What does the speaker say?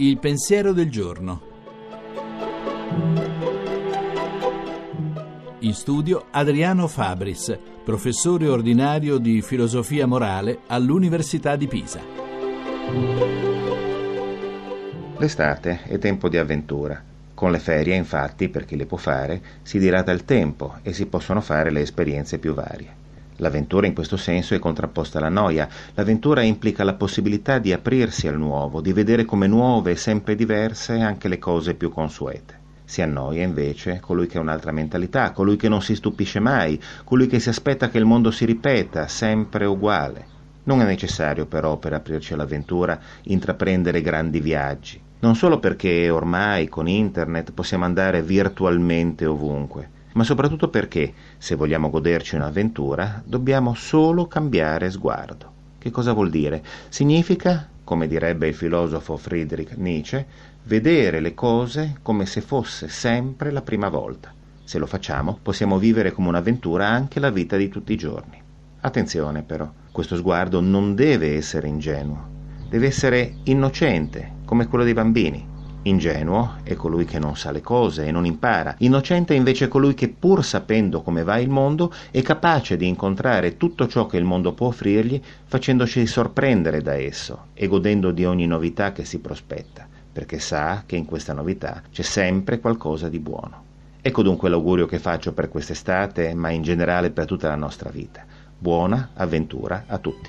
Il pensiero del giorno. In studio Adriano Fabris, professore ordinario di filosofia morale all'Università di Pisa. L'estate è tempo di avventura. Con le ferie, infatti, per chi le può fare, si dirata il tempo e si possono fare le esperienze più varie. L'avventura in questo senso è contrapposta alla noia. L'avventura implica la possibilità di aprirsi al nuovo, di vedere come nuove e sempre diverse anche le cose più consuete. Si annoia invece colui che ha un'altra mentalità, colui che non si stupisce mai, colui che si aspetta che il mondo si ripeta, sempre uguale. Non è necessario però per aprirci all'avventura intraprendere grandi viaggi, non solo perché ormai con internet possiamo andare virtualmente ovunque, ma soprattutto perché, se vogliamo goderci un'avventura, dobbiamo solo cambiare sguardo. Che cosa vuol dire? Significa, come direbbe il filosofo Friedrich Nietzsche, vedere le cose come se fosse sempre la prima volta. Se lo facciamo, possiamo vivere come un'avventura anche la vita di tutti i giorni. Attenzione però, questo sguardo non deve essere ingenuo, deve essere innocente, come quello dei bambini. Ingenuo è colui che non sa le cose e non impara. Innocente è invece colui che, pur sapendo come va il mondo, è capace di incontrare tutto ciò che il mondo può offrirgli, facendoci sorprendere da esso e godendo di ogni novità che si prospetta, perché sa che in questa novità c'è sempre qualcosa di buono. Ecco dunque l'augurio che faccio per quest'estate, ma in generale per tutta la nostra vita. Buona avventura a tutti.